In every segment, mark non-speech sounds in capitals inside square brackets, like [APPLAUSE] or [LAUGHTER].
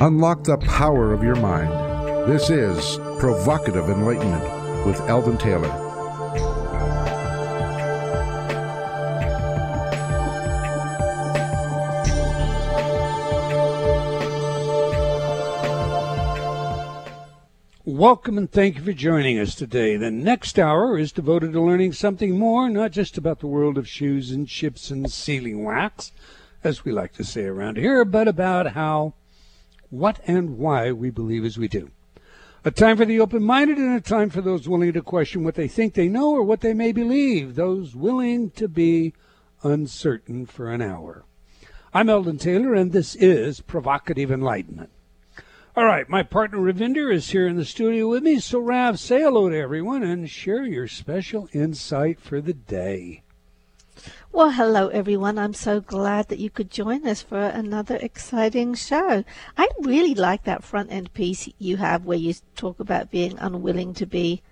Unlock the power of your mind. This is Provocative Enlightenment with Eldon Taylor. Welcome and thank you for joining us today. The next hour is devoted to learning something more, not just about the world of shoes and chips and sealing wax, as we like to say around here, but about how, what, and why we believe as we do. A time for the open minded and a time for those willing to question what they think they know or what they may believe, those willing to be uncertain for an hour. I'm Eldon Taylor, and this is Provocative Enlightenment. All right, my partner Ravinder is here in the studio with me. So, Rav, say hello to everyone and share your special insight for the day. Well, hello everyone. I'm so glad that you could join us for another exciting show. I really like that front end piece you have where you talk about being unwilling to be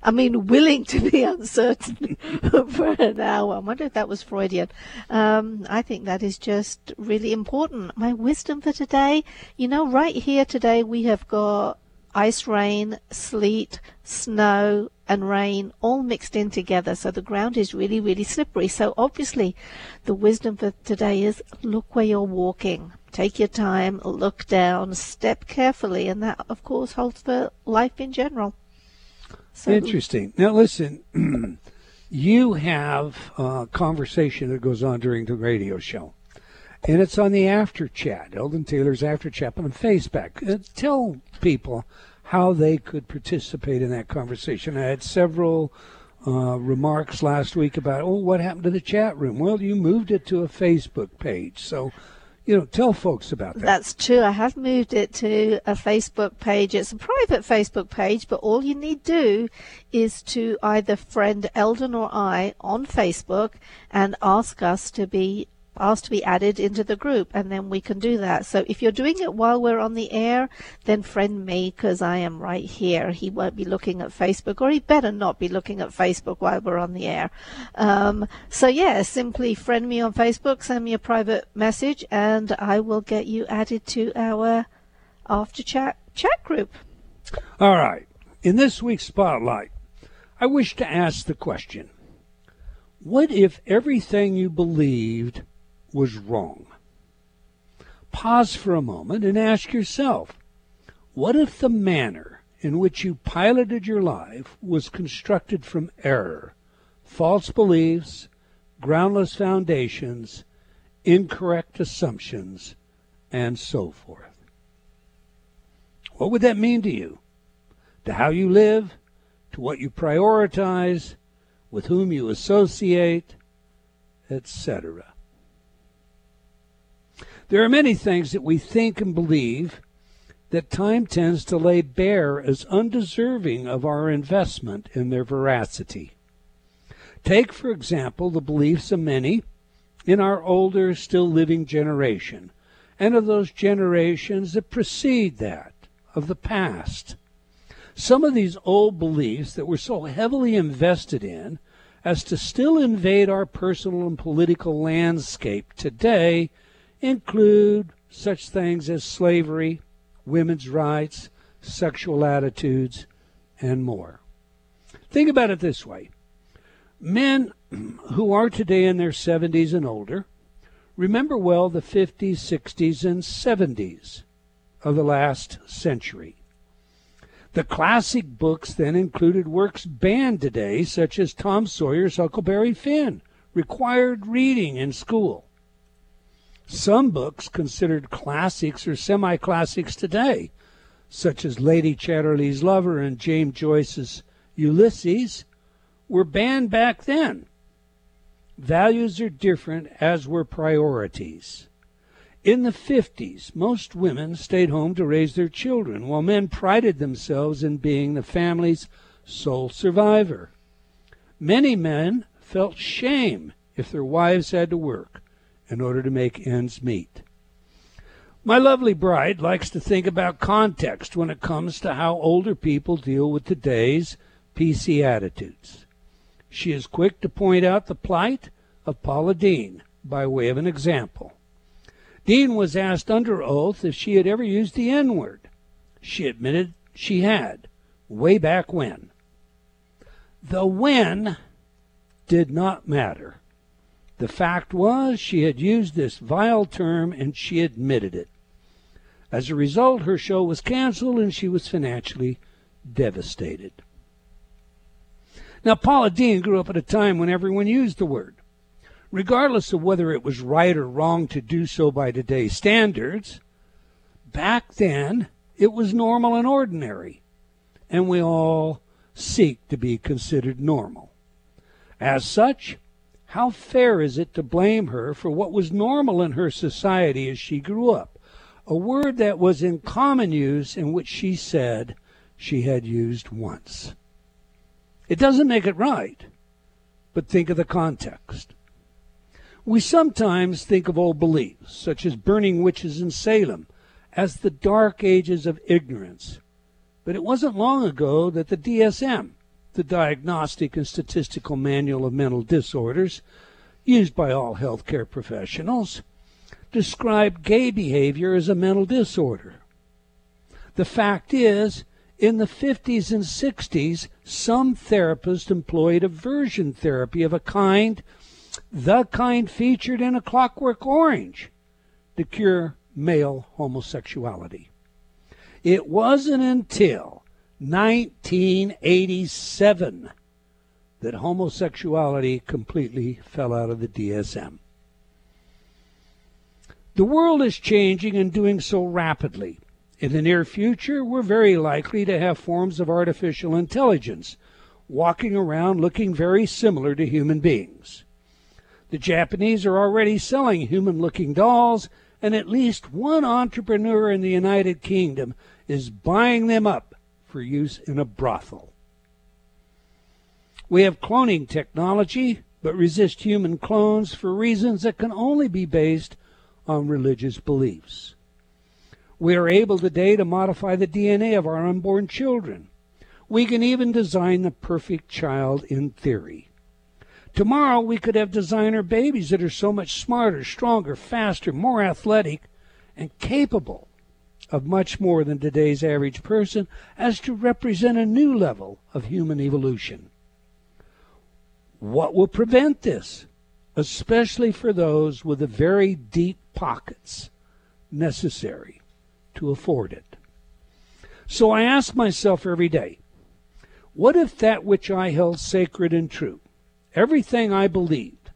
I mean, willing to be [LAUGHS] uncertain [LAUGHS] for an hour. I wonder if that was Freudian. Um, I think that is just really important. My wisdom for today, you know, right here today we have got ice rain, sleet, snow, and rain all mixed in together. So the ground is really, really slippery. So obviously, the wisdom for today is look where you're walking. Take your time, look down, step carefully, and that, of course, holds for life in general. So, Interesting. Now, listen, [CLEARS THROAT] you have a conversation that goes on during the radio show, and it's on the after chat, Eldon Taylor's after chat on Facebook. Uh, tell people how they could participate in that conversation. I had several uh, remarks last week about, oh, what happened to the chat room? Well, you moved it to a Facebook page. So you know, tell folks about that. That's true. I have moved it to a Facebook page. It's a private Facebook page, but all you need do is to either friend Eldon or I on Facebook and ask us to be asked to be added into the group, and then we can do that. So if you're doing it while we're on the air, then friend me because I am right here. He won't be looking at Facebook, or he better not be looking at Facebook while we're on the air. Um, so yeah, simply friend me on Facebook, send me a private message, and I will get you added to our after chat chat group. All right. In this week's spotlight, I wish to ask the question. What if everything you believed was wrong. Pause for a moment and ask yourself what if the manner in which you piloted your life was constructed from error, false beliefs, groundless foundations, incorrect assumptions, and so forth? What would that mean to you? To how you live, to what you prioritize, with whom you associate, etc. There are many things that we think and believe that time tends to lay bare as undeserving of our investment in their veracity. Take, for example, the beliefs of many in our older, still living generation, and of those generations that precede that, of the past. Some of these old beliefs that we're so heavily invested in as to still invade our personal and political landscape today include such things as slavery, women's rights, sexual attitudes, and more. Think about it this way men who are today in their 70s and older remember well the 50s, 60s, and 70s of the last century. The classic books then included works banned today, such as Tom Sawyer's Huckleberry Finn, required reading in school. Some books considered classics or semi classics today, such as Lady Chatterley's Lover and James Joyce's Ulysses, were banned back then. Values are different, as were priorities. In the 50s, most women stayed home to raise their children, while men prided themselves in being the family's sole survivor. Many men felt shame if their wives had to work in order to make ends meet. My lovely bride likes to think about context when it comes to how older people deal with today's PC attitudes. She is quick to point out the plight of Paula Deen by way of an example. Deen was asked under oath if she had ever used the N word. She admitted she had, way back when. The when did not matter. The fact was she had used this vile term and she admitted it. As a result, her show was canceled and she was financially devastated. Now, Paula Deen grew up at a time when everyone used the word. Regardless of whether it was right or wrong to do so by today's standards, back then it was normal and ordinary, and we all seek to be considered normal. As such, how fair is it to blame her for what was normal in her society as she grew up? A word that was in common use and which she said she had used once. It doesn't make it right, but think of the context. We sometimes think of old beliefs, such as burning witches in Salem, as the dark ages of ignorance. But it wasn't long ago that the DSM, the Diagnostic and Statistical Manual of Mental Disorders, used by all healthcare professionals, described gay behavior as a mental disorder. The fact is, in the 50s and 60s, some therapists employed aversion therapy of a kind, the kind featured in A Clockwork Orange, to cure male homosexuality. It wasn't until 1987 that homosexuality completely fell out of the DSM. The world is changing and doing so rapidly. In the near future, we're very likely to have forms of artificial intelligence walking around looking very similar to human beings. The Japanese are already selling human looking dolls, and at least one entrepreneur in the United Kingdom is buying them up for use in a brothel. We have cloning technology, but resist human clones for reasons that can only be based on religious beliefs. We are able today to modify the DNA of our unborn children. We can even design the perfect child in theory. Tomorrow we could have designer babies that are so much smarter, stronger, faster, more athletic, and capable of much more than today's average person as to represent a new level of human evolution. What will prevent this? Especially for those with the very deep pockets necessary to afford it. So I ask myself every day, what if that which I held sacred and true, everything I believed,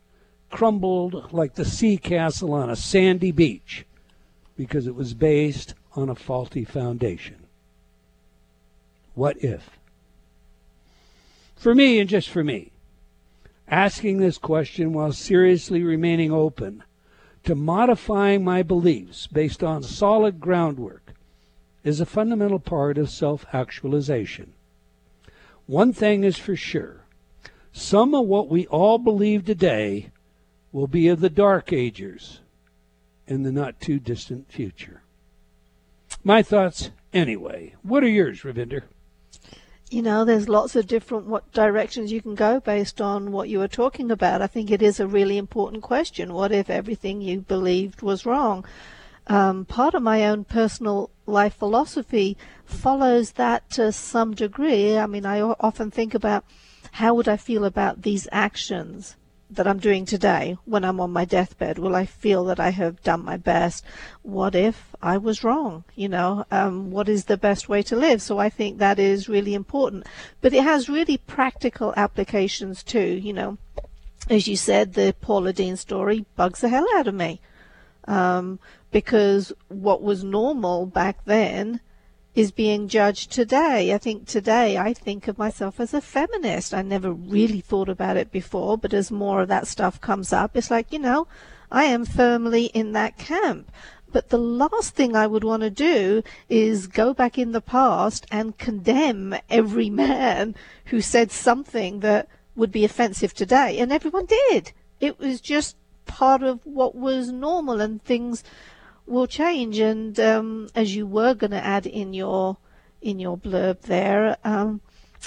crumbled like the sea castle on a sandy beach because it was based on a faulty foundation? What if? For me, and just for me, asking this question while seriously remaining open to modifying my beliefs based on solid groundwork is a fundamental part of self actualization. One thing is for sure some of what we all believe today will be of the dark ages in the not too distant future. My thoughts, anyway. What are yours, Ravinder? You know, there's lots of different what directions you can go based on what you were talking about. I think it is a really important question. What if everything you believed was wrong? Um, part of my own personal life philosophy follows that to some degree. I mean, I often think about how would I feel about these actions that I'm doing today when I'm on my deathbed? Will I feel that I have done my best? What if I was wrong? You know, um, what is the best way to live? So I think that is really important. But it has really practical applications too. You know, as you said, the Paula Deen story bugs the hell out of me. Um, because what was normal back then is being judged today. I think today I think of myself as a feminist. I never really thought about it before, but as more of that stuff comes up, it's like, you know, I am firmly in that camp. But the last thing I would want to do is go back in the past and condemn every [LAUGHS] man who said something that would be offensive today. And everyone did. It was just part of what was normal and things will change. And um, as you were going to add in your in your blurb there, um,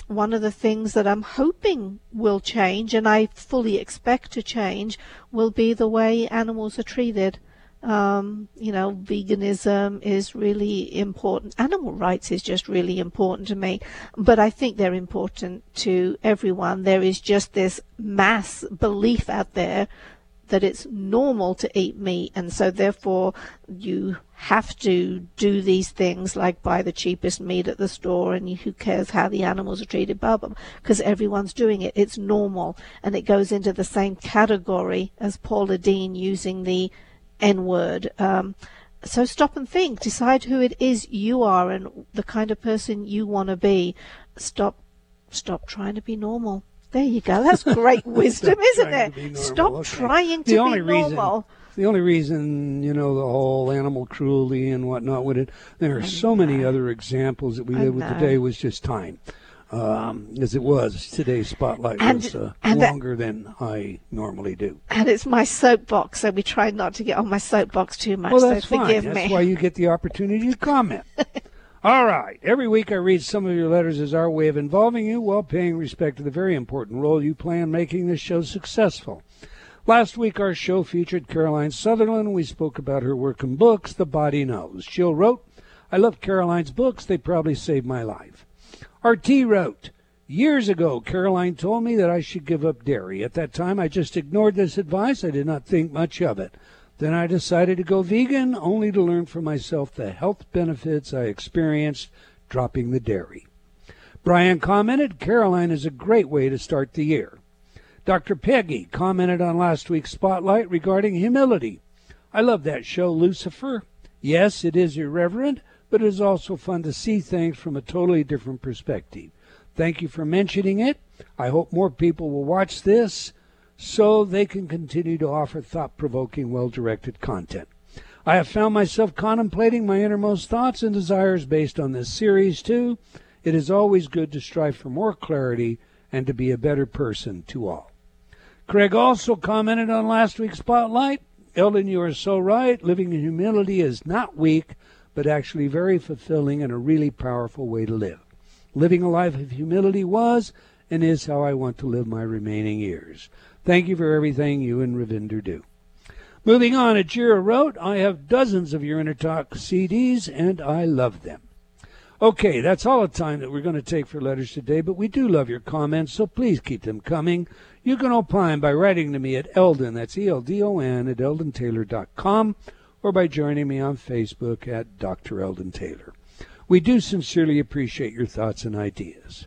one of the things that I'm hoping will change, and I fully expect to change, will be the way animals are treated. Um, you know, veganism is really important. Animal rights is just really important to me, but I think they're important to everyone. There is just this mass belief out there that it's normal to eat meat, and so therefore you have to do these things like buy the cheapest meat at the store, and who cares how the animals are treated, blah blah, because everyone's doing it. It's normal, and it goes into the same category as Paula Deen using the N word. Um, so stop and think. Decide who it is you are and the kind of person you want to be. Stop, stop trying to be normal. There you go. That's great [LAUGHS] wisdom, isn't it? Stop okay. trying to the be only normal. Reason, the only reason, you know, the whole animal cruelty and whatnot with it, there are so many other examples that we live with today was just time. Um, as it was today's spotlight and, was uh, longer that, than I normally do. And it's my soapbox, so we try not to get on my soapbox too much. Well, that's so forgive fine. me. That's why you get the opportunity to comment. [LAUGHS] All right. Every week I read some of your letters as our way of involving you while paying respect to the very important role you play in making this show successful. Last week our show featured Caroline Sutherland. We spoke about her work in books, The Body Knows. Jill wrote, I love Caroline's books. They probably saved my life. RT wrote, Years ago, Caroline told me that I should give up dairy. At that time, I just ignored this advice. I did not think much of it. Then I decided to go vegan, only to learn for myself the health benefits I experienced dropping the dairy. Brian commented, Caroline is a great way to start the year. Dr. Peggy commented on last week's spotlight regarding humility. I love that show, Lucifer. Yes, it is irreverent, but it is also fun to see things from a totally different perspective. Thank you for mentioning it. I hope more people will watch this so they can continue to offer thought provoking, well directed content. I have found myself contemplating my innermost thoughts and desires based on this series, too. It is always good to strive for more clarity and to be a better person to all. Craig also commented on last week's Spotlight. Eldon, you are so right. Living in humility is not weak, but actually very fulfilling and a really powerful way to live. Living a life of humility was and is how I want to live my remaining years. Thank you for everything you and Ravinder do. Moving on, Ajira wrote, I have dozens of your InnerTalk CDs and I love them. Okay, that's all the time that we're going to take for letters today, but we do love your comments, so please keep them coming. You can opine by writing to me at Eldon, that's E-L-D-O-N, at eldontaylor.com, or by joining me on Facebook at Dr. Eldon Taylor. We do sincerely appreciate your thoughts and ideas.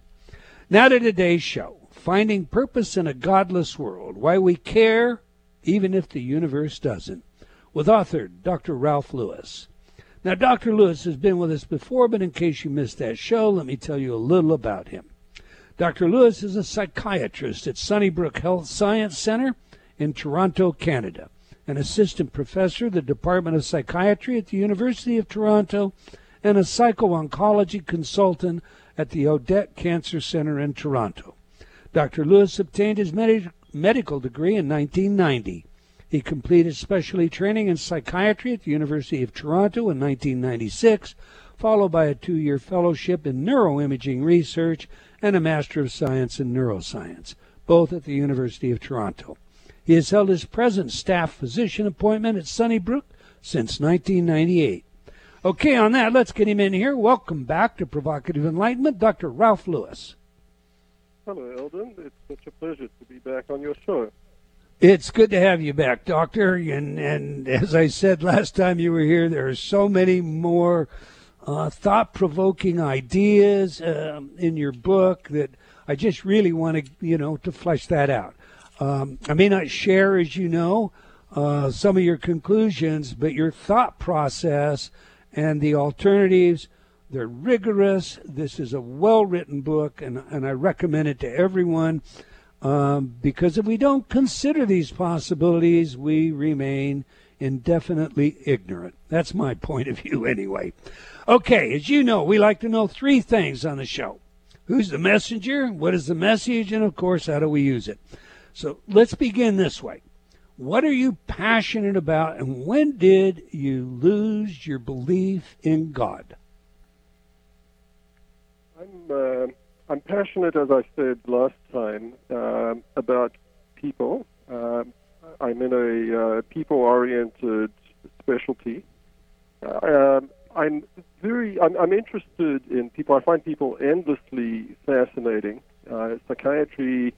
Now to today's show. Finding Purpose in a Godless World Why We Care Even If the Universe Doesn't, with author Dr. Ralph Lewis. Now, Dr. Lewis has been with us before, but in case you missed that show, let me tell you a little about him. Dr. Lewis is a psychiatrist at Sunnybrook Health Science Center in Toronto, Canada, an assistant professor of the Department of Psychiatry at the University of Toronto, and a psycho-oncology consultant at the Odette Cancer Center in Toronto. Dr. Lewis obtained his med- medical degree in 1990. He completed specialty training in psychiatry at the University of Toronto in 1996, followed by a two year fellowship in neuroimaging research and a Master of Science in Neuroscience, both at the University of Toronto. He has held his present staff physician appointment at Sunnybrook since 1998. Okay, on that, let's get him in here. Welcome back to Provocative Enlightenment, Dr. Ralph Lewis. Hello, Eldon. It's such a pleasure to be back on your show. It's good to have you back, Doctor. And, and as I said last time you were here, there are so many more uh, thought provoking ideas uh, in your book that I just really want to, you know, to flesh that out. Um, I may not share, as you know, uh, some of your conclusions, but your thought process and the alternatives they're rigorous. This is a well written book, and, and I recommend it to everyone um, because if we don't consider these possibilities, we remain indefinitely ignorant. That's my point of view, [LAUGHS] anyway. Okay, as you know, we like to know three things on the show who's the messenger, what is the message, and of course, how do we use it? So let's begin this way. What are you passionate about, and when did you lose your belief in God? I'm uh, I'm passionate, as I said last time, uh, about people. Uh, I'm in a uh, people-oriented specialty. Uh, um, I'm very, I'm, I'm, interested in people. I find people endlessly fascinating. Uh, psychiatry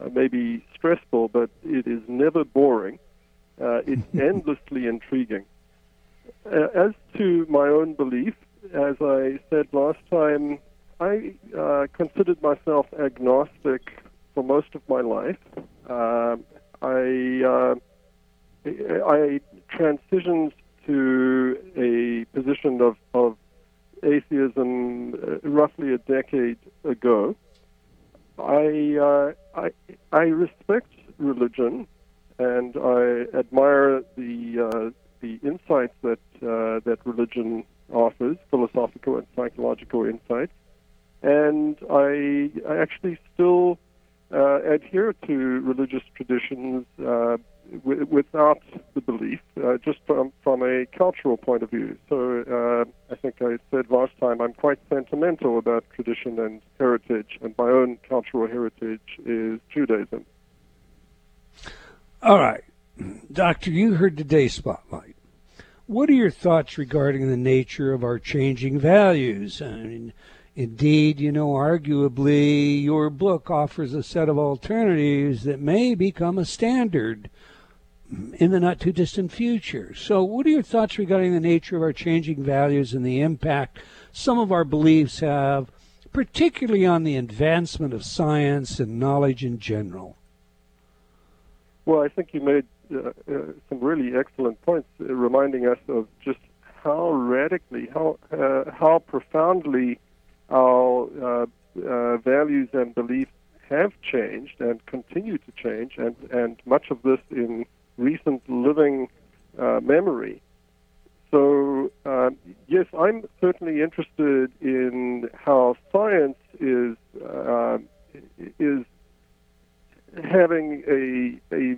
uh, may be stressful, but it is never boring. Uh, it's [LAUGHS] endlessly intriguing. Uh, as to my own belief, as I said last time, I uh, considered myself agnostic for most of my life. Uh, I I transitioned to a position of, of atheism uh, roughly a decade ago. I, uh, I, I respect religion and I admire the, uh, the insights that, that religion offers, philosophical and psychological insights. And I, I actually still uh, adhere to religious traditions uh, w- without the belief, uh, just from, from a cultural point of view. So uh, I think I said last time I'm quite sentimental about tradition and heritage, and my own cultural heritage is Judaism. All right. Doctor, you heard today's spotlight. What are your thoughts regarding the nature of our changing values? I mean, Indeed, you know, arguably, your book offers a set of alternatives that may become a standard in the not too distant future. So, what are your thoughts regarding the nature of our changing values and the impact some of our beliefs have, particularly on the advancement of science and knowledge in general? Well, I think you made uh, uh, some really excellent points, uh, reminding us of just how radically, how uh, how profoundly our uh, uh, values and beliefs have changed and continue to change, and, and much of this in recent living uh, memory. So, uh, yes, I'm certainly interested in how science is uh, is having a a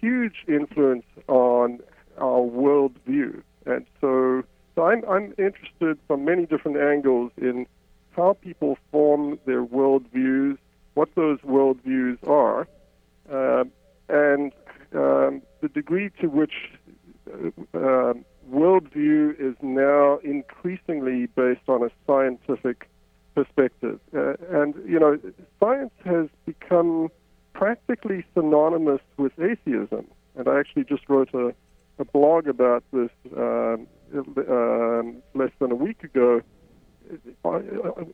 huge influence on our worldview, and so so I'm I'm interested from many different angles in how people form their worldviews, what those worldviews are, uh, and um, the degree to which uh, um, worldview is now increasingly based on a scientific perspective. Uh, and, you know, science has become practically synonymous with atheism. And I actually just wrote a, a blog about this um, um less than a week ago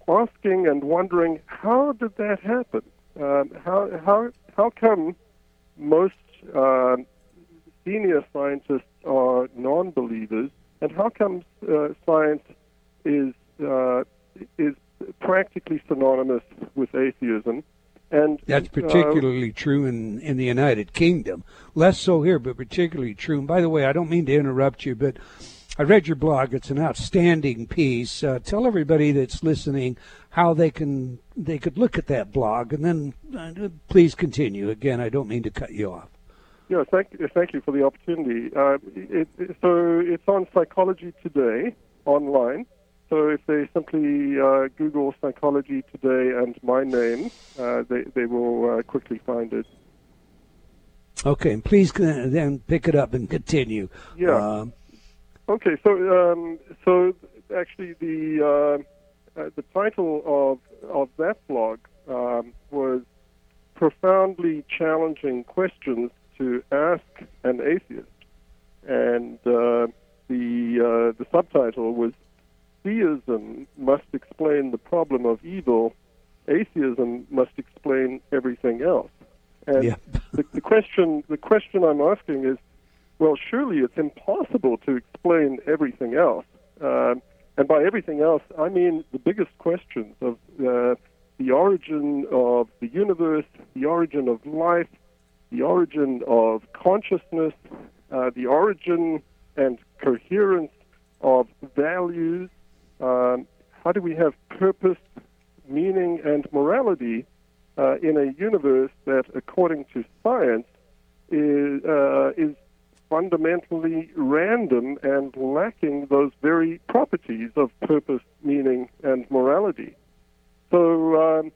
asking and wondering how did that happen? Um, how how how come most uh, senior scientists are non-believers, and how come uh, science is uh, is practically synonymous with atheism? And that's uh, particularly true in in the United Kingdom. Less so here, but particularly true. And by the way, I don't mean to interrupt you, but I read your blog. It's an outstanding piece. Uh, tell everybody that's listening how they can they could look at that blog, and then uh, please continue. Again, I don't mean to cut you off. Yeah, thank you, thank you for the opportunity. Uh, it, it, so it's on Psychology Today online. So if they simply uh, Google Psychology Today and my name, uh, they they will uh, quickly find it. Okay, and please then pick it up and continue. Yeah. Um, Okay, so um, so actually the uh, uh, the title of of that blog um, was profoundly challenging questions to ask an atheist, and uh, the uh, the subtitle was theism must explain the problem of evil, atheism must explain everything else. And yeah. the, the question the question I'm asking is well, surely it's impossible to explain everything else. Um, and by everything else, I mean the biggest questions of uh, the origin of the universe, the origin of life, the origin of consciousness, uh, the origin and coherence of values. Um, how do we have purpose, meaning, and morality uh, in a universe that, according to science, is, uh, is fundamentally random and lacking those very properties of purpose, meaning, and morality. So um,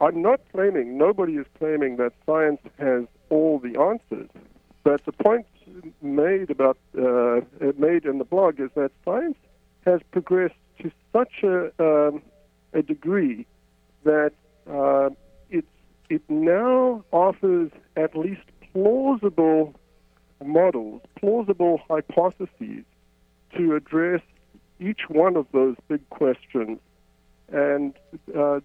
I'm not claiming, nobody is claiming that science has all the answers. But the point made about uh, made in the blog is that science has progressed to such a um, a degree that uh, it it now offers at least plausible models, plausible hypotheses to address each one of those big questions, and uh,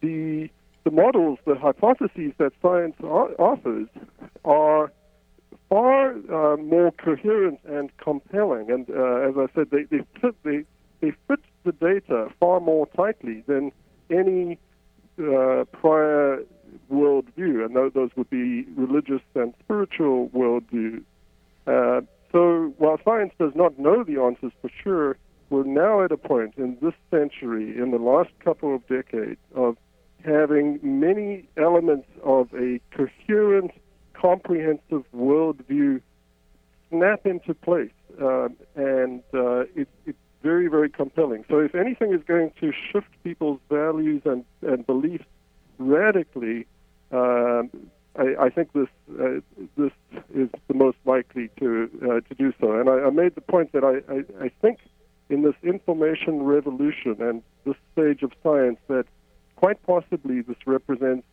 the the models, the hypotheses that science offers are far uh, more coherent and compelling. And uh, as I said, they, they, fit, they, they fit the data far more tightly than any uh, prior worldview, and those would be religious and spiritual worldviews. Uh, so while science does not know the answers for sure, we're now at a point in this century, in the last couple of decades, of having many elements of a coherent, comprehensive worldview snap into place, uh, and uh, it, it's very, very compelling. So, if anything is going to shift people's values and, and beliefs radically, um, I, I, think this uh, this is the most likely to uh, to do so. And I, I, made the point that I, I, I think in this information revolution and this stage of science that quite possibly this represents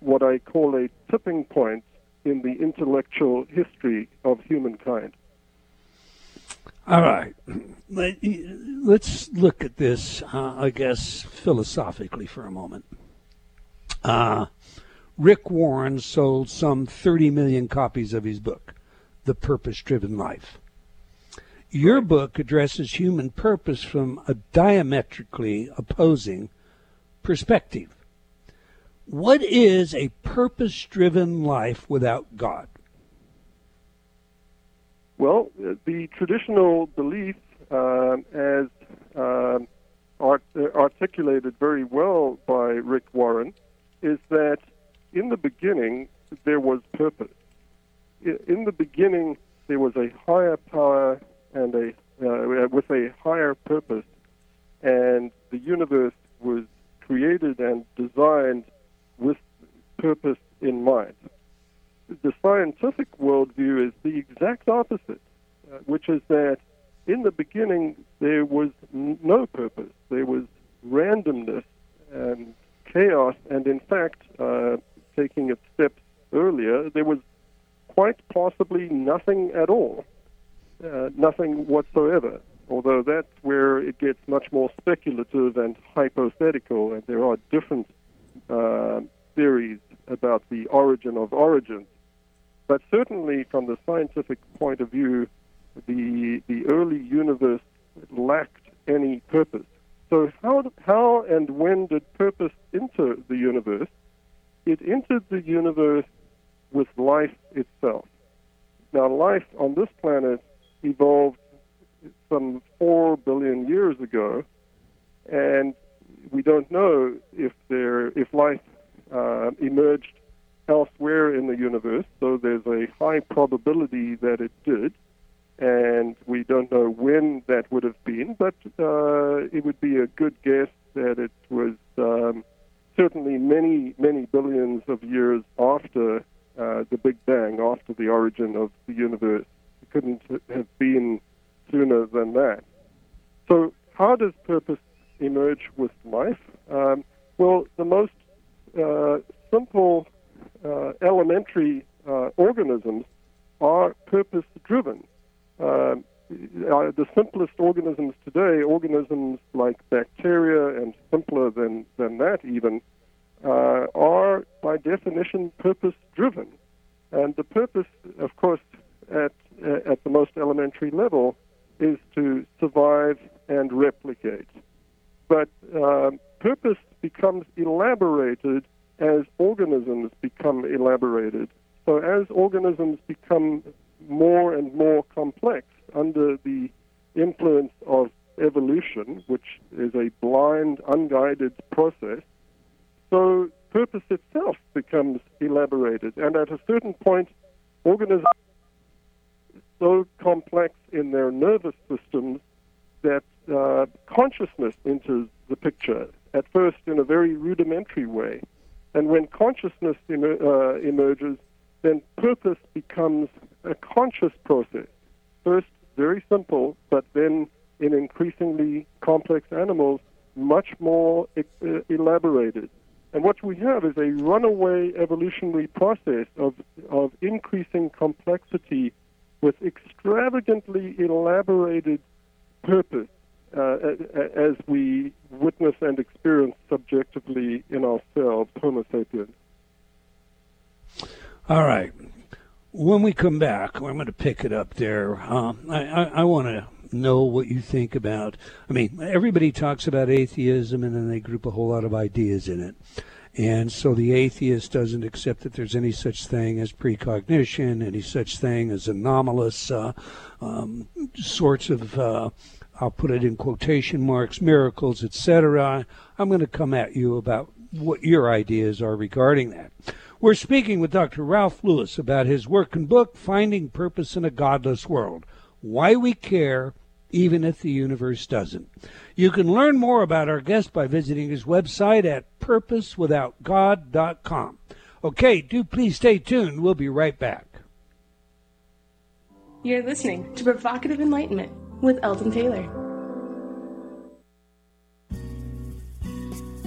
what I call a tipping point in the intellectual history of humankind. All right. Let's look at this, uh, I guess, philosophically for a moment. Uh, Rick Warren sold some 30 million copies of his book, The Purpose Driven Life. Your book addresses human purpose from a diametrically opposing perspective. What is a purpose driven life without God? Well, the traditional belief, uh, as uh, art, articulated very well by Rick Warren, is that in the beginning there was purpose. In the beginning, there was a higher power and a uh, with a higher purpose, and the universe was created and designed with purpose in mind. The scientific worldview is the exact opposite, uh, which is that in the beginning there was no purpose. There was randomness and chaos, and in fact, uh, taking it steps earlier, there was quite possibly nothing at all, uh, nothing whatsoever although that's where it gets much more speculative and hypothetical, and there are different uh, theories about the origin of origins. But certainly, from the scientific point of view, the the early universe lacked any purpose. So how how and when did purpose enter the universe? It entered the universe with life itself. Now, life on this planet evolved some four billion years ago, and we don't know if there if life uh, emerged elsewhere in the universe. So there's a high probability that it did, and we don't know when that would have been, but uh, it would be a good guess that it was um, certainly many many billions of years after uh, the Big Bang, after the origin of the universe. It couldn't have been sooner than that. So, how does purpose emerge with life? Um, well, the most uh, simple, uh, elementary uh, organisms are purpose driven. Um, uh, the simplest organisms today, organisms like bacteria and simpler than, than that even, uh, are by definition purpose driven. And the purpose, of course, at, at the most elementary level, is to survive and replicate. But uh, purpose becomes elaborated as organisms become elaborated. So as organisms become more and more complex under the influence of evolution, which is a blind, unguided process, so purpose itself becomes elaborated. And at a certain point, organisms are so complex in their nervous systems that uh, consciousness enters the picture, at first in a very rudimentary way. And when consciousness uh, emerges, then purpose becomes a conscious process. First, very simple, but then in increasingly complex animals, much more uh, elaborated. And what we have is a runaway evolutionary process of, of increasing complexity with extravagantly elaborated purpose as we witness and experience subjectively in ourselves, Homo sapiens. All right. When we come back, I'm going to pick it up there. Um, I, I, I want to know what you think about. I mean, everybody talks about atheism and then they group a whole lot of ideas in it. And so the atheist doesn't accept that there's any such thing as precognition, any such thing as anomalous uh, um, sorts of, uh, I'll put it in quotation marks, miracles, etc. I'm going to come at you about what your ideas are regarding that. We're speaking with Dr. Ralph Lewis about his work and book, Finding Purpose in a Godless World Why We Care even if the universe doesn't. You can learn more about our guest by visiting his website at purposewithoutgod.com. Okay, do please stay tuned. We'll be right back. You're listening to Provocative Enlightenment with Eldon Taylor.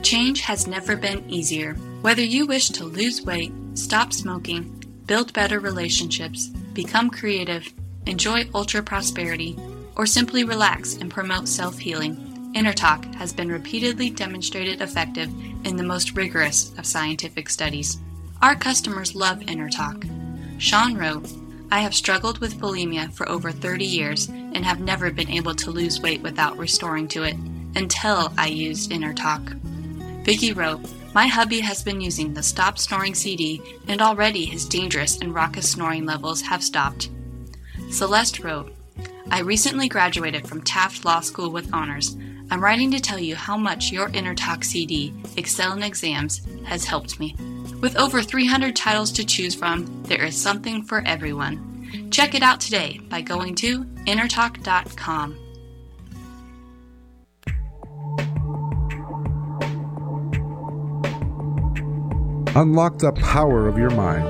Change has never been easier. Whether you wish to lose weight, stop smoking, build better relationships, become creative, enjoy ultra prosperity, or simply relax and promote self healing, InnerTalk has been repeatedly demonstrated effective in the most rigorous of scientific studies. Our customers love InnerTalk. Sean wrote, I have struggled with bulimia for over 30 years and have never been able to lose weight without restoring to it until I used InnerTalk. Vicky wrote, My hubby has been using the Stop Snoring CD and already his dangerous and raucous snoring levels have stopped. Celeste wrote, I recently graduated from Taft Law School with honors. I'm writing to tell you how much your InnerTalk CD, Excel in Exams, has helped me. With over 300 titles to choose from, there is something for everyone. Check it out today by going to innertalk.com. Unlock the power of your mind.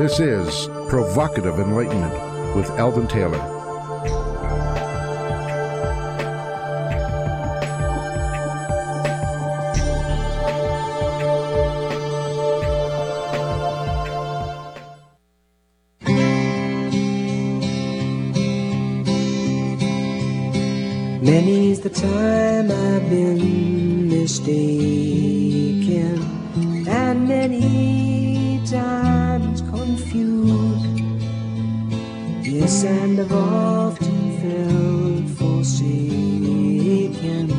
This is Provocative Enlightenment with Eldon Taylor. Many's the time I've been mistaken, and many times confused. Yes, and I've often felt forsaken,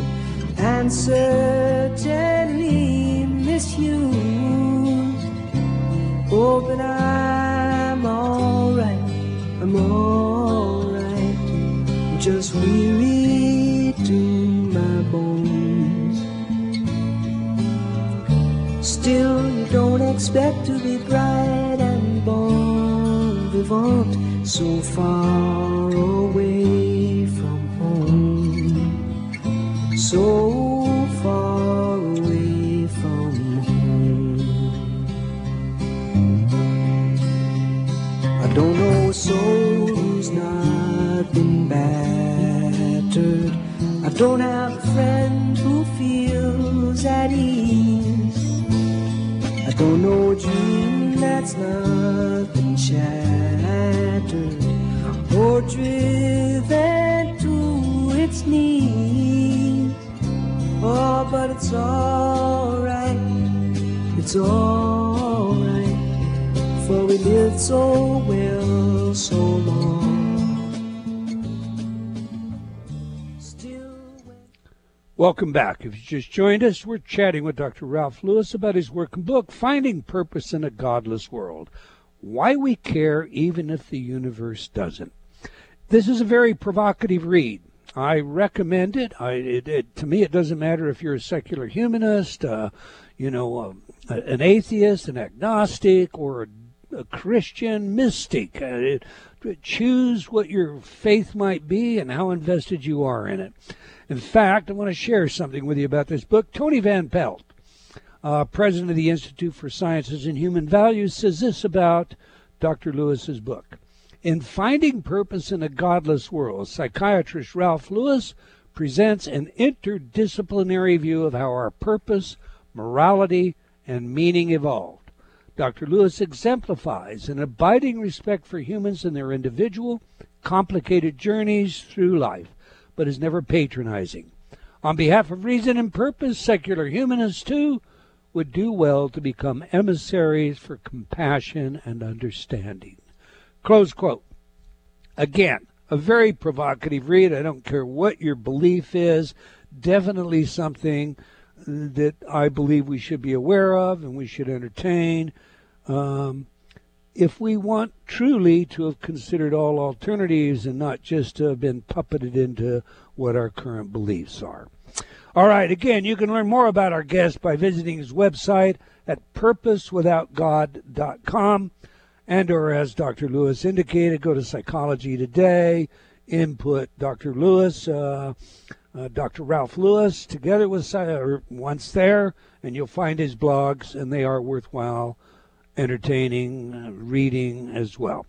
and certainly misused. Oh, but I'm alright, I'm alright, just weary expect to be bright and bon vivant so far away from home. So far away from home. I don't know a soul who's not been battered I don't have don't know dream that's not been shattered or driven to its knees. Oh, but it's alright, it's alright, for we lived so well so long. Welcome back. If you just joined us, we're chatting with Dr. Ralph Lewis about his work and book, Finding Purpose in a Godless World Why We Care Even If the Universe Doesn't. This is a very provocative read. I recommend it. I, it, it to me, it doesn't matter if you're a secular humanist, uh, you know, um, an atheist, an agnostic, or a, a Christian mystic. Uh, choose what your faith might be and how invested you are in it. In fact, I want to share something with you about this book. Toni Van Pelt, uh, president of the Institute for Sciences and Human Values, says this about Dr. Lewis's book. In Finding Purpose in a Godless World, psychiatrist Ralph Lewis presents an interdisciplinary view of how our purpose, morality, and meaning evolved. Dr. Lewis exemplifies an abiding respect for humans and their individual, complicated journeys through life, but is never patronizing. On behalf of reason and purpose, secular humanists, too, would do well to become emissaries for compassion and understanding. Close quote. Again, a very provocative read. I don't care what your belief is. Definitely something that I believe we should be aware of and we should entertain. Um, if we want truly to have considered all alternatives and not just to have been puppeted into what our current beliefs are. All right, again, you can learn more about our guest by visiting his website at purposewithoutgod.com. And or as Dr. Lewis indicated, go to Psychology Today, input Dr. Lewis, uh, uh, Dr. Ralph Lewis, together with uh, once there, and you'll find his blogs, and they are worthwhile, entertaining, uh, reading as well.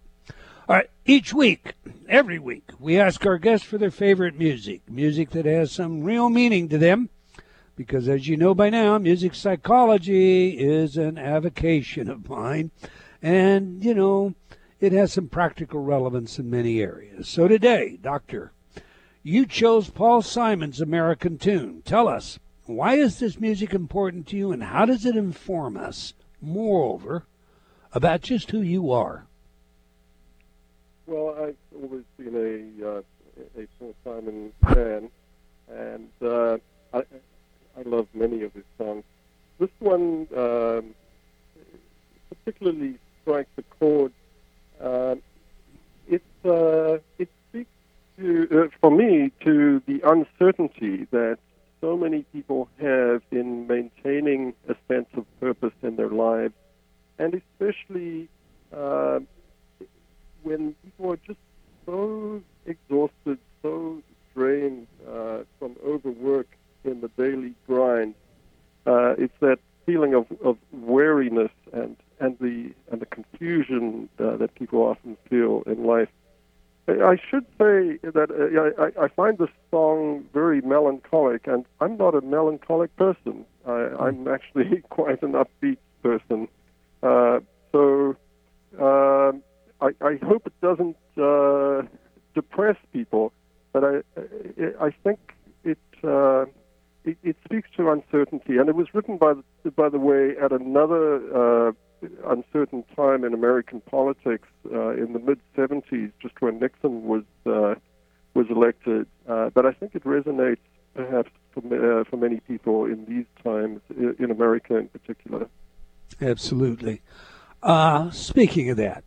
All right, each week, every week, we ask our guests for their favorite music, music that has some real meaning to them. Because as you know by now, music psychology is an avocation of mine. And, you know, it has some practical relevance in many areas. So today, Doctor, you chose Paul Simon's American Tune. Tell us, why is this music important to you and how does it inform us, moreover, about just who you are? Well, I've always been a uh, a Paul Simon fan, and uh, I I love many of his songs. This one um, particularly strikes a chord. Uh, it uh, it speaks to uh, for me to the uncertainty that so many people have in maintaining a sense of purpose in their lives, and especially uh, when people are just so exhausted, so drained uh, from overwork in the daily grind. Uh, it's that feeling of, of weariness and and the and the confusion uh, that people often feel in life. I should say that uh, I, I find this song very melancholic, and I'm not a melancholic person. I, I'm actually [LAUGHS] quite an upbeat person. Uh, so uh, I, I hope it doesn't uh, depress people, but I I think it, uh, it it speaks to uncertainty, and it was written by the, by the way at another uh, time in American politics uh, in the mid '70s, just when Nixon was uh, was elected. Uh, but I think it resonates perhaps for, uh, for many people in these times in America in particular. Absolutely. Uh, speaking of that,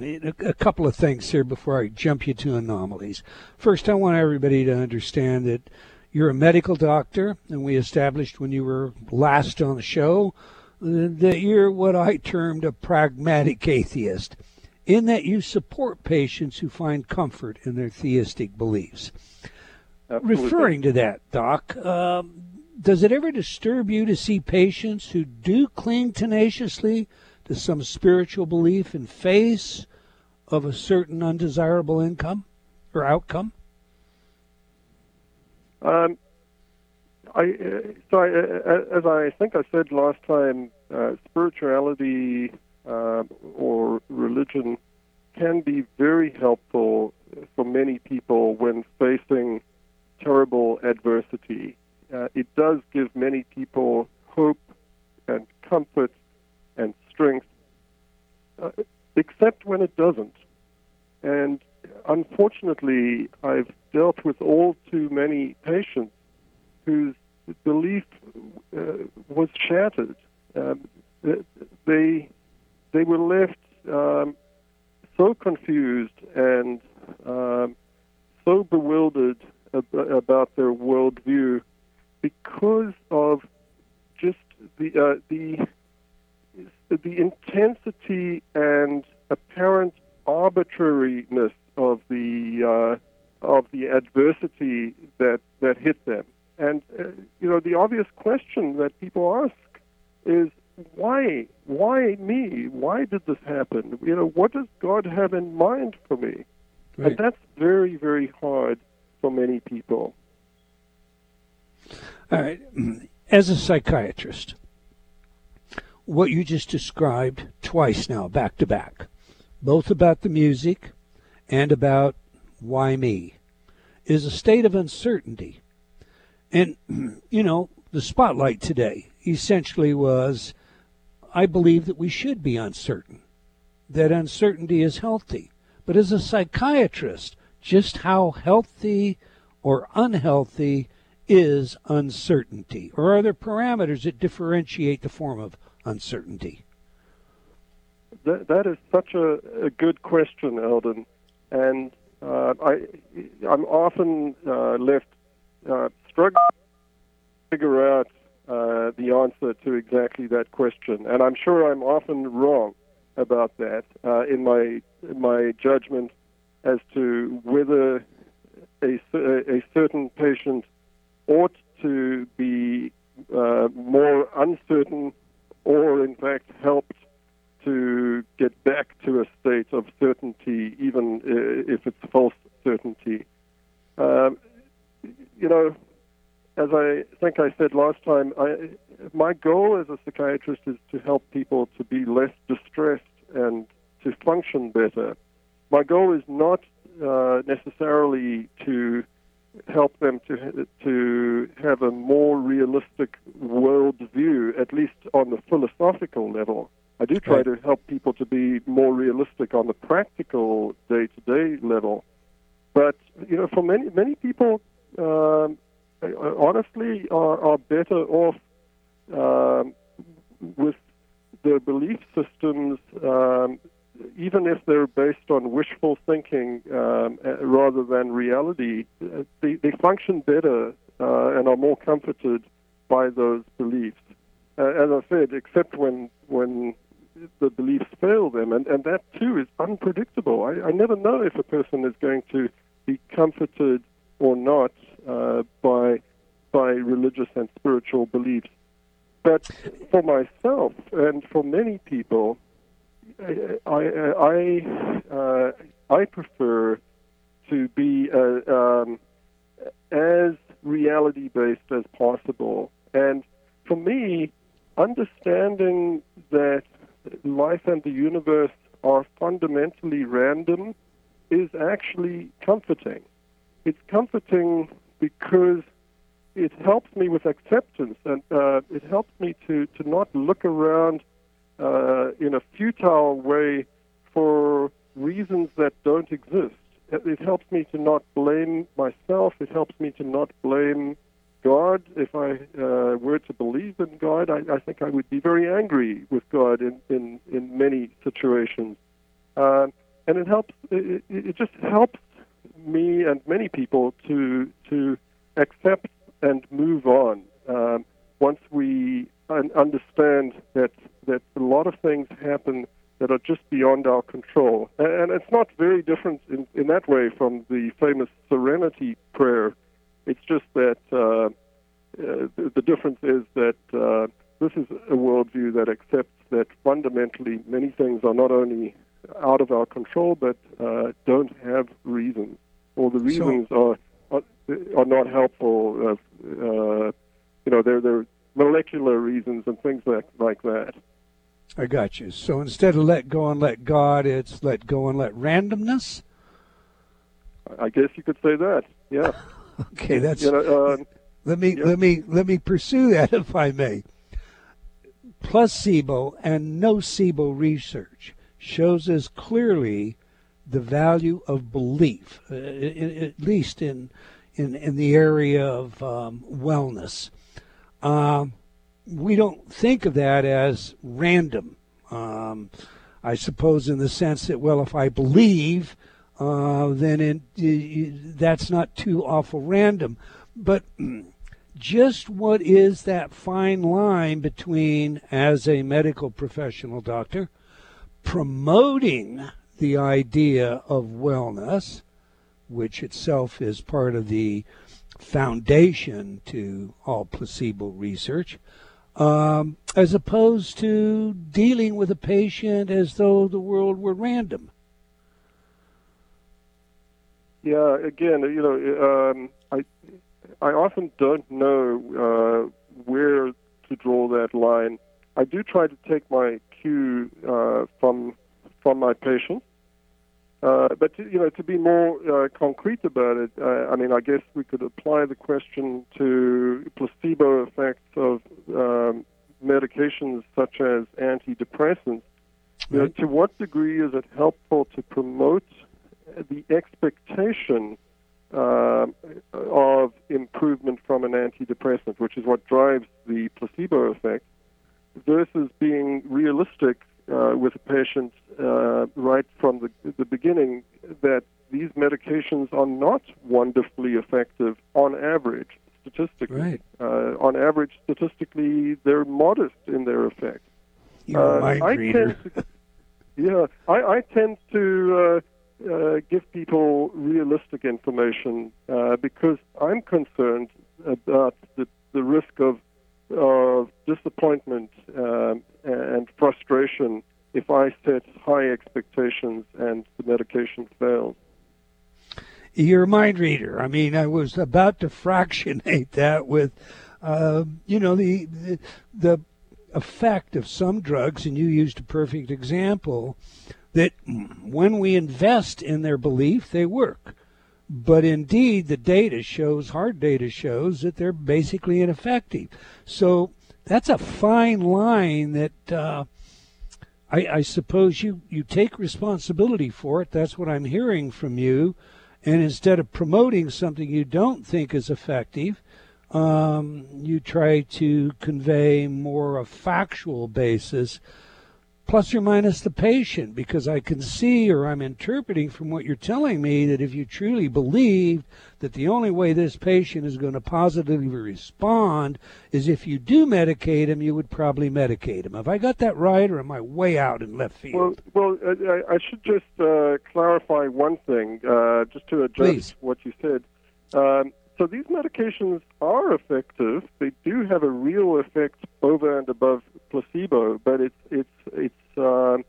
a couple of things here before I jump you to anomalies. First, I want everybody to understand that you're a medical doctor, and we established when you were last on the show that you're what I termed a pragmatic atheist, in that you support patients who find comfort in their theistic beliefs. Absolutely. Referring to that, Doc, um, does it ever disturb you to see patients who do cling tenaciously to some spiritual belief in face of a certain undesirable income or outcome? Um, I, uh, so I, uh, as I think I said last time, uh, spirituality uh, or religion can be very helpful for many people when facing terrible adversity. Uh, it does give many people hope and comfort and strength, uh, except when it doesn't. And unfortunately, I've dealt with all too many patients whose belief uh, was shattered. Um, they they were left um, so confused and um, so bewildered ab- about their worldview because of just the uh, the the intensity and apparent arbitrariness of the uh, of the adversity that that hit them. And uh, you know, the obvious question that people ask is, why? Why me? Why did this happen? You know, what does God have in mind for me? Right. And that's very, very hard for many people. All right. [CLEARS THROAT] As a psychiatrist, what you just described twice now, back to back, both about the music and about why me, is a state of uncertainty. And, [CLEARS THROAT] you know, the spotlight today essentially was I believe that we should be uncertain, that uncertainty is healthy. But as a psychiatrist, just how healthy or unhealthy is uncertainty? Or are there parameters that differentiate the form of uncertainty? That, that is such a, a good question, Eldon. And uh, I, I'm often uh, left uh, struggling to figure out uh, the answer to exactly that question. And I'm sure I'm often wrong about that uh, in my in my judgment as to whether a, a certain patient ought to be uh, more uncertain or, in fact, helped to get back to a state of certainty, even if it's false certainty. Um, you know, as I think I said last time, I, my goal as a psychiatrist is to help people to be less distressed and to function better. My goal is not uh, necessarily to help them to to have a more realistic world view, at least on the philosophical level. I do try Right. to help people to be more realistic on the practical day-to-day level. But you know, for many many people, um, honestly, are, are better off um, with their belief systems, um, even if they're based on wishful thinking um, uh, rather than reality. uh, They, they function better uh, and are more comforted by those beliefs. Uh, as I said, except when when the beliefs fail them, and, and that too is unpredictable. I, I never know if a person is going to be comforted or not uh, by by religious and spiritual beliefs. But for myself and for many people, I I uh, I prefer to be uh, um, as reality based as possible. And for me, understanding that life and the universe are fundamentally random is actually comforting. It's comforting because it helps me with acceptance and uh, it helps me to, to not look around uh, in a futile way for reasons that don't exist. It, helps me to not blame myself. It helps me to not blame God. If I uh, were to believe in God, I, I think I would be very angry with God in, in, in many situations. Uh, and it helps. It it just helps me and many people to to accept and move on. Um, once we understand that that a lot of things happen that are just beyond our control, and, it's not very different in, in that way from the famous Serenity prayer. It's just that uh, uh, the, the difference is that uh, this is a worldview that accepts that fundamentally many things are not only out of our control but uh, don't have reason, or the reasons are, are are not helpful. Uh, uh, you know, they're they're molecular reasons and things like like that. I got you. So instead of let go and let God, it's let go and let randomness. I guess you could say that. Yeah. [LAUGHS] Okay, that's You know, uh, let me yeah. let me let me pursue [LAUGHS] that if I may. Placebo and nocebo research shows us clearly the value of belief, uh, at least in in in the area of um, wellness. Um, we don't think of that as random. Um, I suppose in the sense that well, if I believe, uh, then it, y- that's not too awful random. But [CLEARS THROAT] just what is that fine line between, as a medical professional doctor, promoting the idea of wellness, which itself is part of the foundation to all placebo research, um, as opposed to dealing with a patient as though the world were random. Yeah, again, you know, um, I I often don't know uh, where to draw that line. I do try to take my cue uh, from from my patients, uh, but to, you know, to be more uh, concrete about it, uh, I mean, I guess we could apply the question to placebo effects of um, medications such as antidepressants. You know, to what degree is it helpful to promote the expectation um of improvement from an antidepressant, which is what drives the placebo effect, versus being realistic uh, with a patient uh, right from the, the beginning that these medications are not wonderfully effective on average, statistically. Right. Uh, on average, statistically, they're modest in their effect. You're Uh, I reader. Tend to, yeah, I, I tend to uh, uh, give people realistic information uh, because I'm concerned about the, the risk of of disappointment if I set high expectations and the medication fails. You're a mind reader. I mean, I was about to [LAUGHS] fractionate that with, uh, you know, the, the the effect of some drugs, and you used a perfect example that when we invest in their belief, they work. But indeed, the data shows, hard data shows, that they're basically ineffective. So that's a fine line that uh, I, I suppose you, you take responsibility for it. That's what I'm hearing from you. And instead of promoting something you don't think is effective, um, you try to convey more a factual basis, plus or minus the patient, because I can see or I'm interpreting from what you're telling me that if you truly believe that the only way this patient is going to positively respond is if you do medicate him, you would probably medicate him. Have I got that right, or am I way out in left field? Well, well, uh, I, I should just uh, clarify one thing, uh, just to adjust Please. what you said. Um, so these medications are effective. They do have a real effect over and above placebo, but it's it's it's um,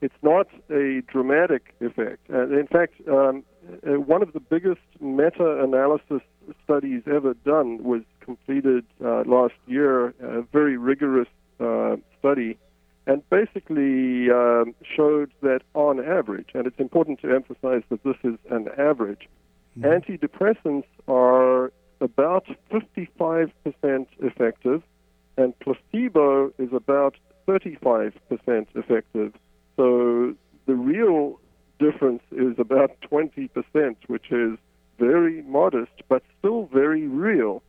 it's not a dramatic effect. Uh, in fact, um, uh, one of the biggest meta-analysis studies ever done was completed uh, last year. A very rigorous uh, study and basically um, showed that on average, and it's important to emphasize that this is an average, antidepressants are about 55% effective, and placebo is about 35% effective. So the real difference is about 20%, which is very modest, but still very real.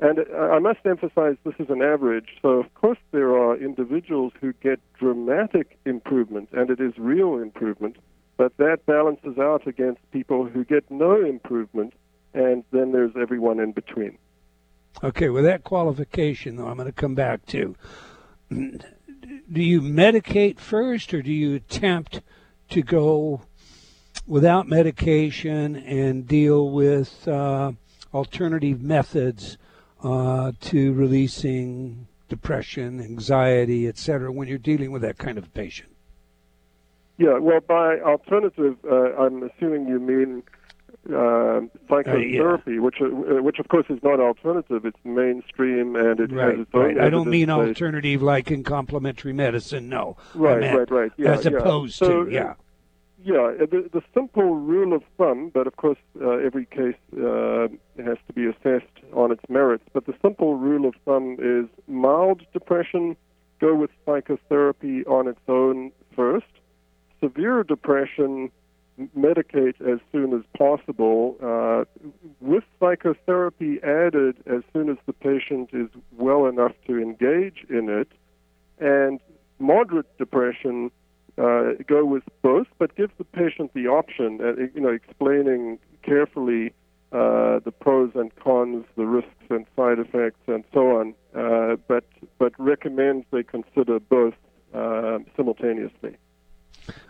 And I must emphasize this is an average. So, of course, there are individuals who get dramatic improvement, and it is real improvement, but that balances out against people who get no improvement, and then there's everyone in between. Okay, with that qualification, though, I'm going to come back to do you medicate first or do you attempt to go without medication and deal with uh, alternative methods uh, to releasing depression, anxiety, etc., when you're dealing with that kind of patient? Yeah, well, by alternative, uh, I'm assuming you mean uh, psychotherapy, which uh, which of course is not alternative. It's mainstream and it Right, has its own right. I don't mean base. alternative like in complementary medicine. No, Right, meant right, right. Yeah, as yeah. opposed So, to yeah. Yeah, uh, the, the simple rule of thumb, but of course uh, every case uh, has to be assessed on its merits. But the simple rule of thumb is mild depression, go with psychotherapy on its own first. Severe depression, medicate as soon as possible. Uh, with psychotherapy added as soon as the patient is well enough to engage in it. And moderate depression, uh, go with both, but give the patient the option, uh, you know, explaining carefully uh, the pros and cons, the risks and side effects, and so on. Uh, but but recommend they consider both uh, simultaneously.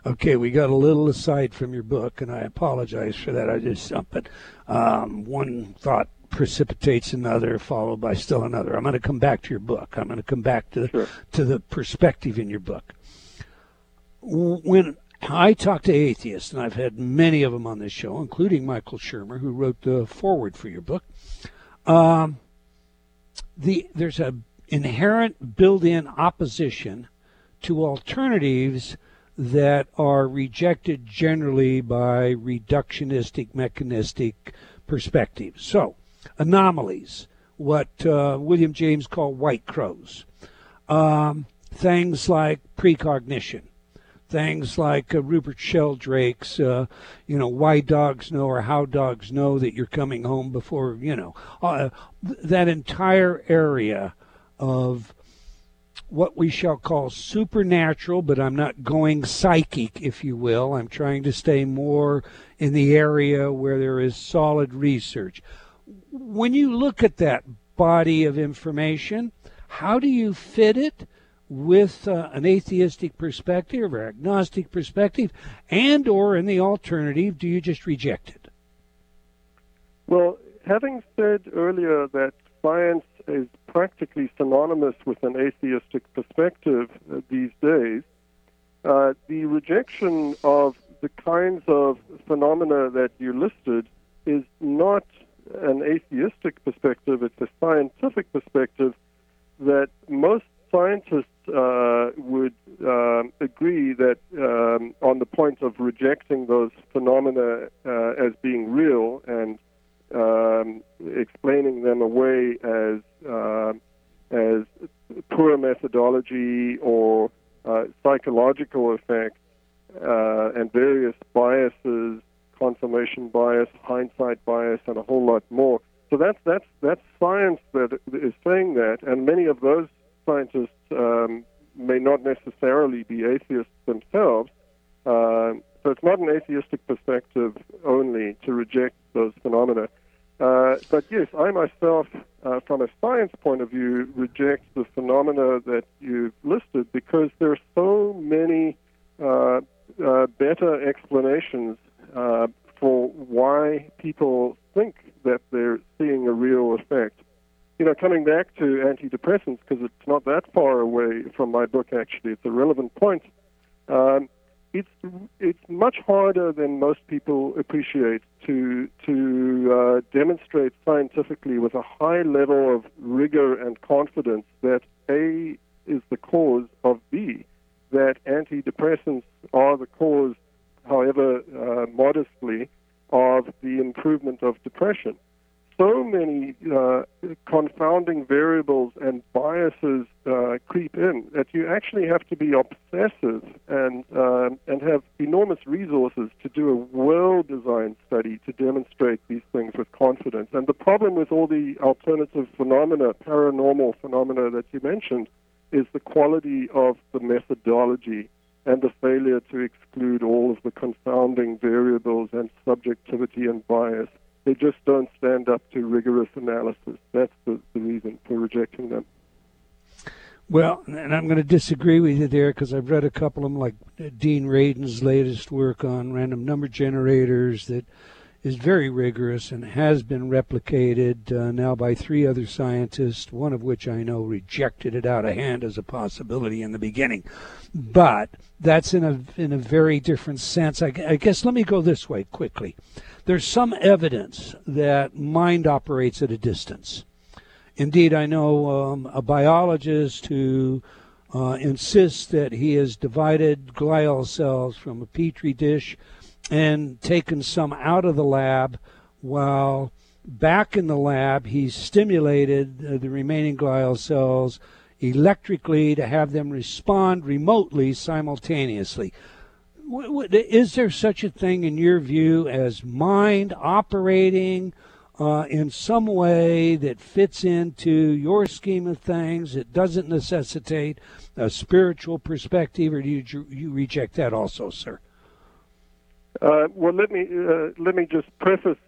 Okay, we got a little aside from your book, and I apologize for that. I just jumped, but um, one thought precipitates another, followed by still another. I'm going to come back to your book. I'm going to come back to Sure. to the perspective in your book. When I talk to atheists, and I've had many of them on this show, including Michael Shermer, who wrote the foreword for your book. Um, the there's a inherent built-in opposition to alternatives that are rejected generally by reductionistic mechanistic perspectives. So, anomalies, what uh, William James called white crows, um, things like precognition, things like uh, Rupert Sheldrake's, uh, you know, why dogs know or how dogs know that you're coming home before, you know, uh, th- that entire area of what we shall call supernatural, but I'm not going psychic, if you will. I'm trying to stay more in the area where there is solid research. When you look at that body of information, how do you fit it with uh, an atheistic perspective or agnostic perspective, and or in the alternative, do you just reject it? Well, having said earlier that science is practically synonymous with an atheistic perspective uh, these days, uh, the rejection of the kinds of phenomena that you listed is not an atheistic perspective, it's a scientific perspective that most scientists uh, would um, agree that um, on the point of rejecting those phenomena uh, as being real and um, explaining them away as uh, as poor methodology or uh, psychological effects uh, and various biases, confirmation bias, hindsight bias, and a whole lot more. So that's that's that's science that is saying that, and many of those scientists um, may not necessarily be atheists themselves. Uh, so it's not an atheistic perspective only to reject those phenomena. Uh, but yes, I myself, uh, from a science point of view, reject the phenomena that you've listed because there are so many uh, uh better explanations uh, for why people think that they're seeing a real effect. You know, coming back to antidepressants, because it's not that far away from my book, actually, it's a relevant point. Um, it's it's much harder than most people appreciate to to uh, demonstrate scientifically with a high level of rigor and confidence that A is the cause of B, that antidepressants are the cause, however uh, modestly, of the improvement of depression so many uh, confounding variables and biases uh, creep in that you actually have to be obsessive and um, and have enormous resources to do a well-designed study to demonstrate these things with confidence. And the problem with all the alternative phenomena, paranormal phenomena that you mentioned, is the quality of the methodology and the failure to exclude all of the confounding variables and subjectivity and bias they just don't stand up to rigorous analysis. That's the, the reason for rejecting them. Well, and I'm going to disagree with you there because I've read a couple of them, like Dean Radin's latest work on random number generators that is very rigorous and has been replicated uh, now by three other scientists, one of which I know rejected it out of hand as a possibility in the beginning. But that's in a in a very different sense. I, I guess let me go this way quickly there's some evidence that mind operates at a distance. Indeed, I know um, a biologist who uh, insists that he has divided glial cells from a petri dish and taken some out of the lab while back in the lab he's stimulated uh, the remaining glial cells electrically to have them respond remotely simultaneously is there such a thing in your view as mind operating uh, in some way that fits into your scheme of things? It doesn't necessitate a spiritual perspective or do you, you reject that also sir? Uh, well, let me uh, let me just preface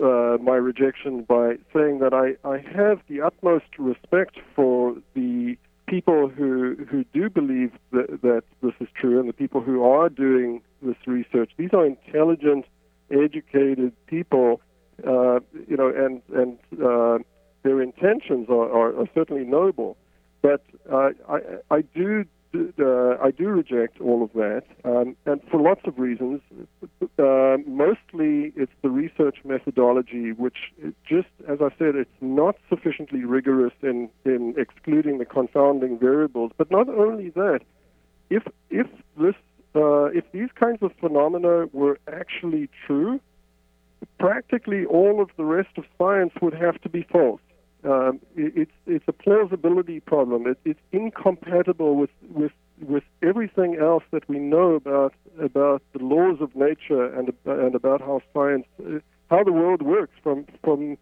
uh, my rejection by saying that I, I have the utmost respect for the people who who do believe that, that this is true and the people who are doing this research. These are intelligent, educated people, uh, you know, and and uh, their intentions are, are, are certainly noble, but uh, I, I do uh, I do reject all of that, um, and for lots of reasons. Uh, mostly, it's the research methodology, which just, as I said, it's not sufficiently rigorous in, in excluding the confounding variables. But not only that, if if this uh, if these kinds of phenomena were actually true, practically all of the rest of science would have to be false. Um, it, it's it's a plausibility problem. It, it's incompatible with, with with everything else that we know about about the laws of nature and and about how science uh, how the world works from from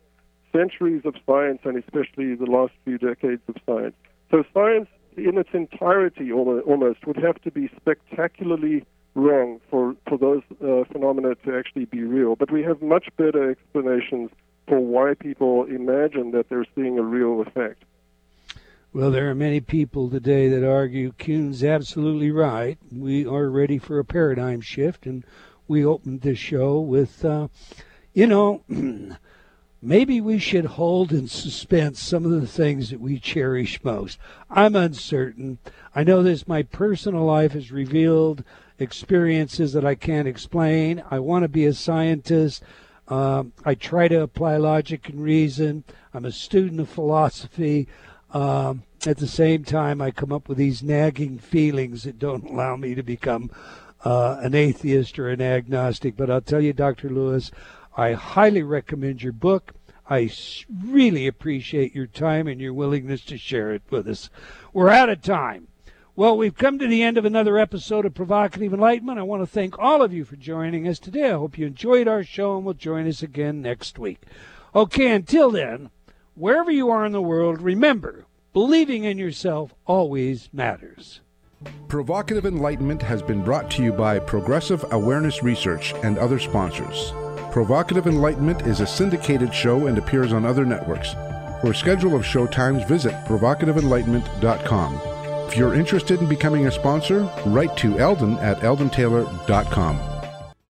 centuries of science and especially the last few decades of science. So science in its entirety almost would have to be spectacularly wrong for for those uh, phenomena to actually be real. But we have much better explanations for why people imagine that they're seeing a real effect. Well, there are many people today that argue Kuhn's absolutely right. We are ready for a paradigm shift, and we opened this show with, uh, you know, [CLEARS THROAT] maybe we should hold in suspense some of the things that we cherish most. I'm uncertain. I know this, my personal life has revealed experiences that I can't explain. I want to be a scientist. Um, I try to apply logic and reason. I'm a student of philosophy. Um, at the same time, I come up with these nagging feelings that don't [LAUGHS] allow me to become uh, an atheist or an agnostic. But I'll tell you, Dr. Lewis, I highly recommend your book. I really appreciate your time and your willingness to share it with us. We're out of time. Well, we've come to the end of another episode of Provocative Enlightenment. I want to thank all of you for joining us today. I hope you enjoyed our show and will join us again next week. Okay, until then, wherever you are in the world, remember, believing in yourself always matters. Provocative Enlightenment has been brought to you by Progressive Awareness Research and other sponsors. Provocative Enlightenment is a syndicated show and appears on other networks. For a schedule of show times, visit provocativeenlightenment.com. If you're interested in becoming a sponsor, write to Eldon at eldontaylor.com.